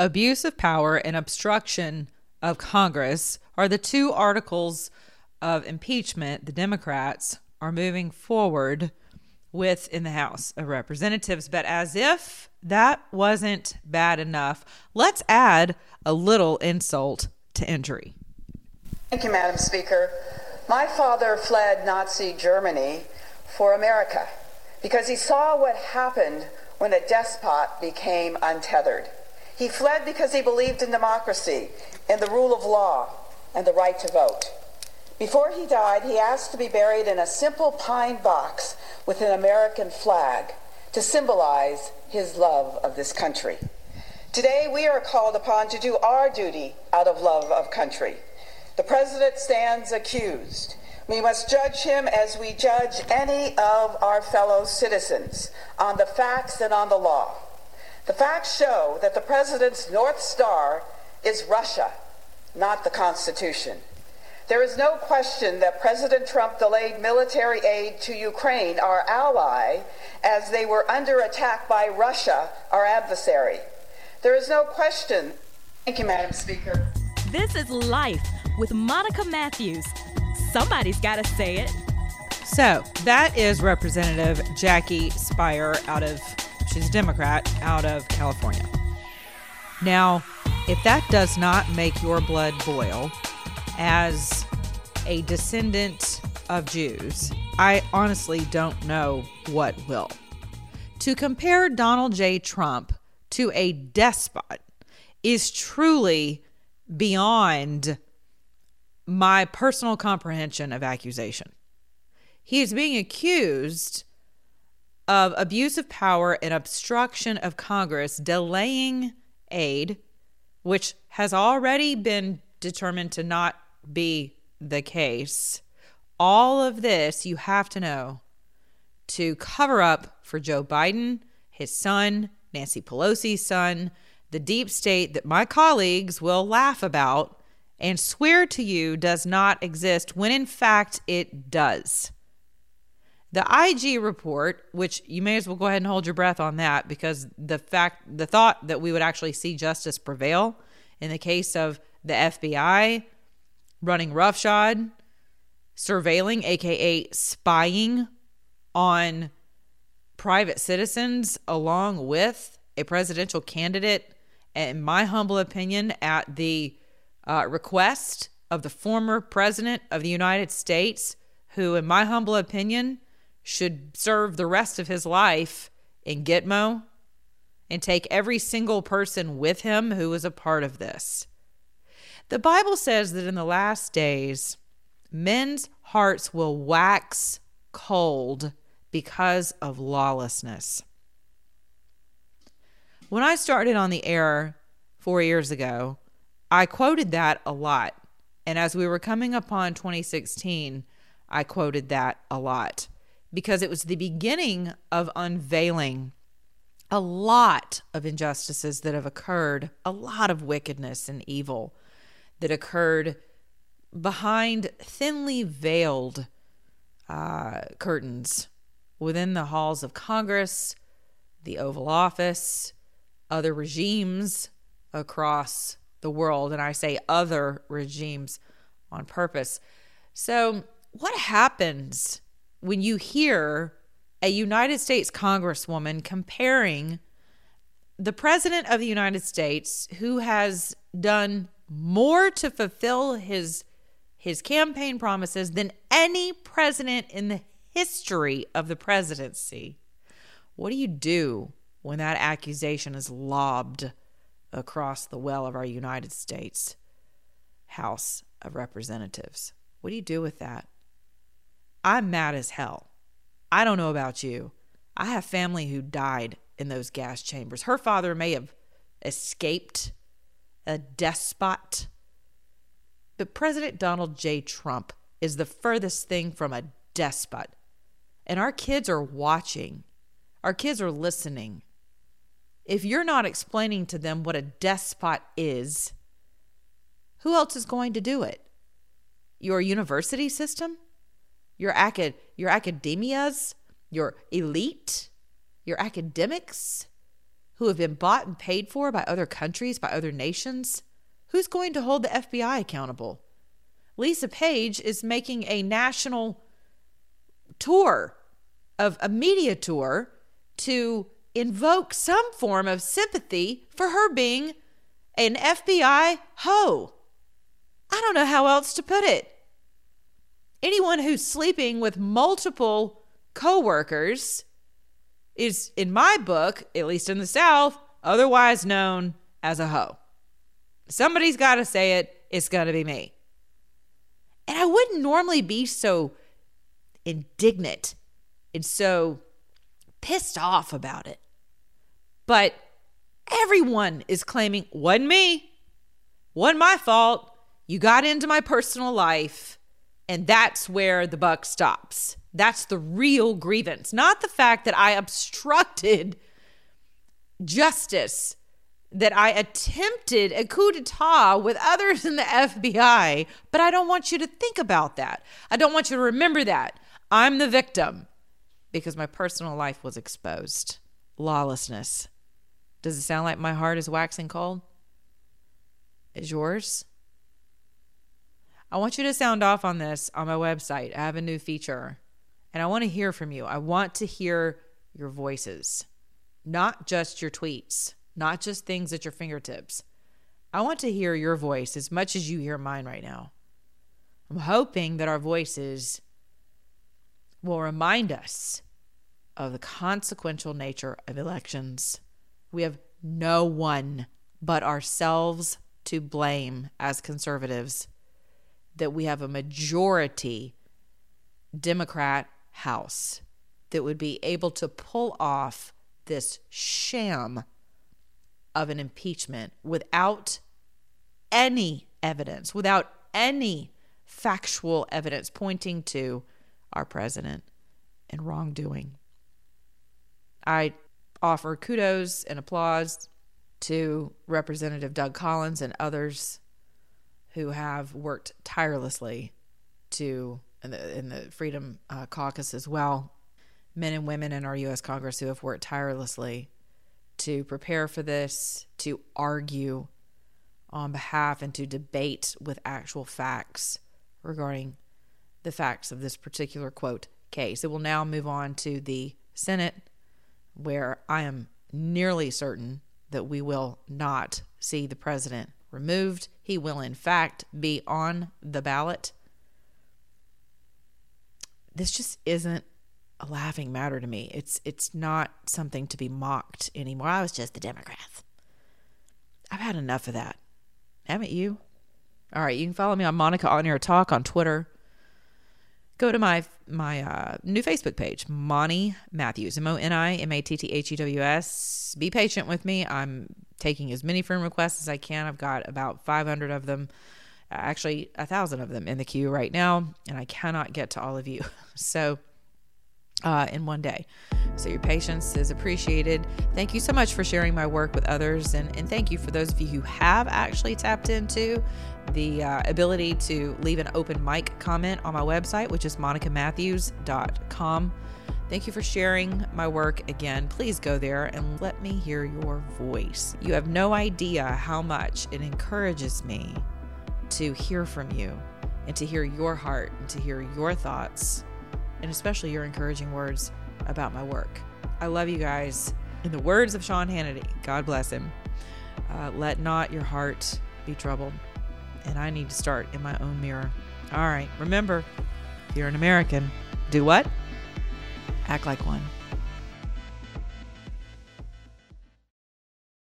abuse of power and obstruction of Congress are the two articles of impeachment the Democrats are moving forward with in the House of Representatives. But as if that wasn't bad enough, let's add a little insult to injury. Thank you, Madam Speaker. My father fled Nazi Germany for America because he saw what happened when a despot became untethered. He fled because he believed in democracy, in the rule of law, and the right to vote. Before he died, he asked to be buried in a simple pine box with an American flag to symbolize his love of this country. Today, we are called upon to do our duty out of love of country. The president stands accused. We must judge him as we judge any of our fellow citizens on the facts and on the law. The facts show that the president's North Star is Russia, not the Constitution. There is no question that President Trump delayed military aid to Ukraine, our ally, as they were under attack by Russia, our adversary. There is no question. Thank you, Madam Speaker. This is Life with Monica Matthews. Somebody's got to say it. So that is Representative Jackie Speier out of, she's a Democrat, out of California. Now, if that does not make your blood boil, as a descendant of Jews, I honestly don't know what will. To compare Donald J. Trump to a despot is truly beyond my personal comprehension of accusation. He is being accused of abuse of power and obstruction of Congress, delaying aid, which has already been determined to not be the case. All of this you have to know to cover up for Joe Biden, his son, Nancy Pelosi's son, the deep state that my colleagues will laugh about and swear to you does not exist when in fact it does. The IG report, which you may as well go ahead and hold your breath on that because the fact the thought that we would actually see justice prevail in the case of the FBI running roughshod, surveilling, aka spying on private citizens along with a presidential candidate, in my humble opinion, at the uh, request of the former president of the United States, who, in my humble opinion, should serve the rest of his life in Gitmo and take every single person with him who was a part of this. The Bible says that in the last days, men's hearts will wax cold because of lawlessness. When I started on the air four years ago, I quoted that a lot. And as we were coming upon 2016, I quoted that a lot because it was the beginning of unveiling a lot of injustices that have occurred, a lot of wickedness and evil that occurred behind thinly veiled uh, curtains within the halls of Congress, the Oval Office, other regimes across the world. And I say other regimes on purpose. So, what happens when you hear a United States Congresswoman comparing the President of the United States, who has done more to fulfill his his campaign promises than any president in the history of the presidency. What do you do when that accusation is lobbed across the well of our United States House of Representatives? What do you do with that? I'm mad as hell. I don't know about you. I have family who died in those gas chambers. Her father may have escaped a despot. But President Donald J. Trump is the furthest thing from a despot. And our kids are watching, our kids are listening. If you're not explaining to them what a despot is, who else is going to do it? Your university system? Your, acad- your academias? Your elite? Your academics? who have been bought and paid for by other countries, by other nations? Who's going to hold the FBI accountable? Lisa Page is making a national tour of a media tour to invoke some form of sympathy for her being an FBI hoe. I don't know how else to put it. Anyone who's sleeping with multiple coworkers is, in my book, at least in the South, otherwise known as a hoe. Somebody's got to say it. It's going to be me. And I wouldn't normally be so indignant and so pissed off about it. But everyone is claiming, wasn't me, wasn't my fault. You got into my personal life. And that's where the buck stops. That's the real grievance, not the fact that I obstructed justice, that I attempted a coup d'etat with others in the FBI. But I don't want you to think about that. I don't want you to remember that. I'm the victim because my personal life was exposed. Lawlessness. Does it sound like my heart is waxing cold? Is yours? I want you to sound off on this on my website. I have a new feature and I want to hear from you. I want to hear your voices, not just your tweets, not just things at your fingertips. I want to hear your voice as much as you hear mine right now. I'm hoping that our voices will remind us of the consequential nature of elections. We have no one but ourselves to blame as conservatives that we have a majority Democrat House that would be able to pull off this sham of an impeachment without any evidence, without any factual evidence pointing to our president and wrongdoing. I offer kudos and applause to Representative Doug Collins and others who have worked tirelessly to, in the, in the Freedom uh, Caucus as well, men and women in our U.S. Congress who have worked tirelessly to prepare for this, to argue on behalf, and to debate with actual facts regarding the facts of this particular quote case. It will now move on to the Senate, where I am nearly certain that we will not see the president removed. He will, in fact, be on the ballot. This just isn't a laughing matter to me. It's it's not something to be mocked anymore. I was just the Democrat. I've had enough of that. Haven't you? All right, you can follow me on Monica on Air Talk on Twitter go to my my uh, new Facebook page, Moni Matthews, M O N I M A T T H E W S. Be patient with me. I'm taking as many friend requests as I can. I've got about 500 of them, actually a thousand of them in the queue right now, and I cannot get to all of you. So, uh, in one day. So, your patience is appreciated. Thank you so much for sharing my work with others. And, and thank you for those of you who have actually tapped into the uh, ability to leave an open mic comment on my website, which is monicamatthews.com. Thank you for sharing my work again. Please go there and let me hear your voice. You have no idea how much it encourages me to hear from you and to hear your heart and to hear your thoughts and especially your encouraging words about my work. I love you guys. In the words of Sean Hannity, God bless him, uh, let not your heart be troubled and I need to start in my own mirror. All right, remember, if you're an American, do what? Act like one.